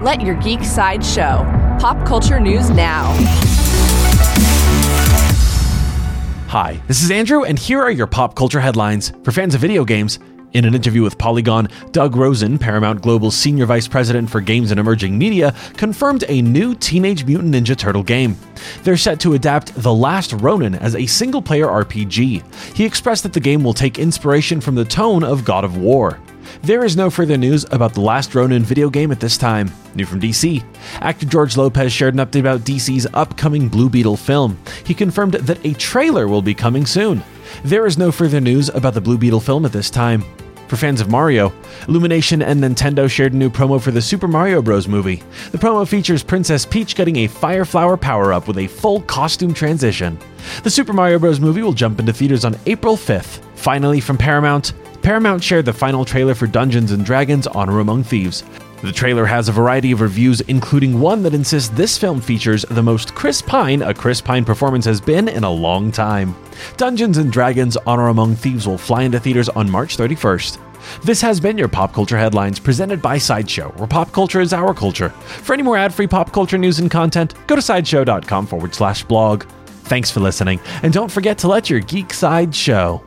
Let your geek side show. Pop culture news now. Hi, this is Andrew, and here are your pop culture headlines for fans of video games. In an interview with Polygon, Doug Rosen, Paramount Global's Senior Vice President for Games and Emerging Media, confirmed a new Teenage Mutant Ninja Turtle game. They're set to adapt The Last Ronin as a single player RPG. He expressed that the game will take inspiration from the tone of God of War. There is no further news about the Last Ronin video game at this time. New from DC. Actor George Lopez shared an update about DC's upcoming Blue Beetle film. He confirmed that a trailer will be coming soon. There is no further news about the Blue Beetle film at this time. For fans of Mario, Illumination and Nintendo shared a new promo for the Super Mario Bros. movie. The promo features Princess Peach getting a Fire Flower power up with a full costume transition. The Super Mario Bros. movie will jump into theaters on April 5th. Finally, from Paramount, Paramount shared the final trailer for Dungeons and Dragons Honor Among Thieves. The trailer has a variety of reviews, including one that insists this film features the most Chris Pine a Chris Pine performance has been in a long time. Dungeons and Dragons Honor Among Thieves will fly into theaters on March 31st. This has been your Pop Culture Headlines presented by Sideshow, where pop culture is our culture. For any more ad free pop culture news and content, go to sideshow.com forward slash blog. Thanks for listening, and don't forget to let your geek side show.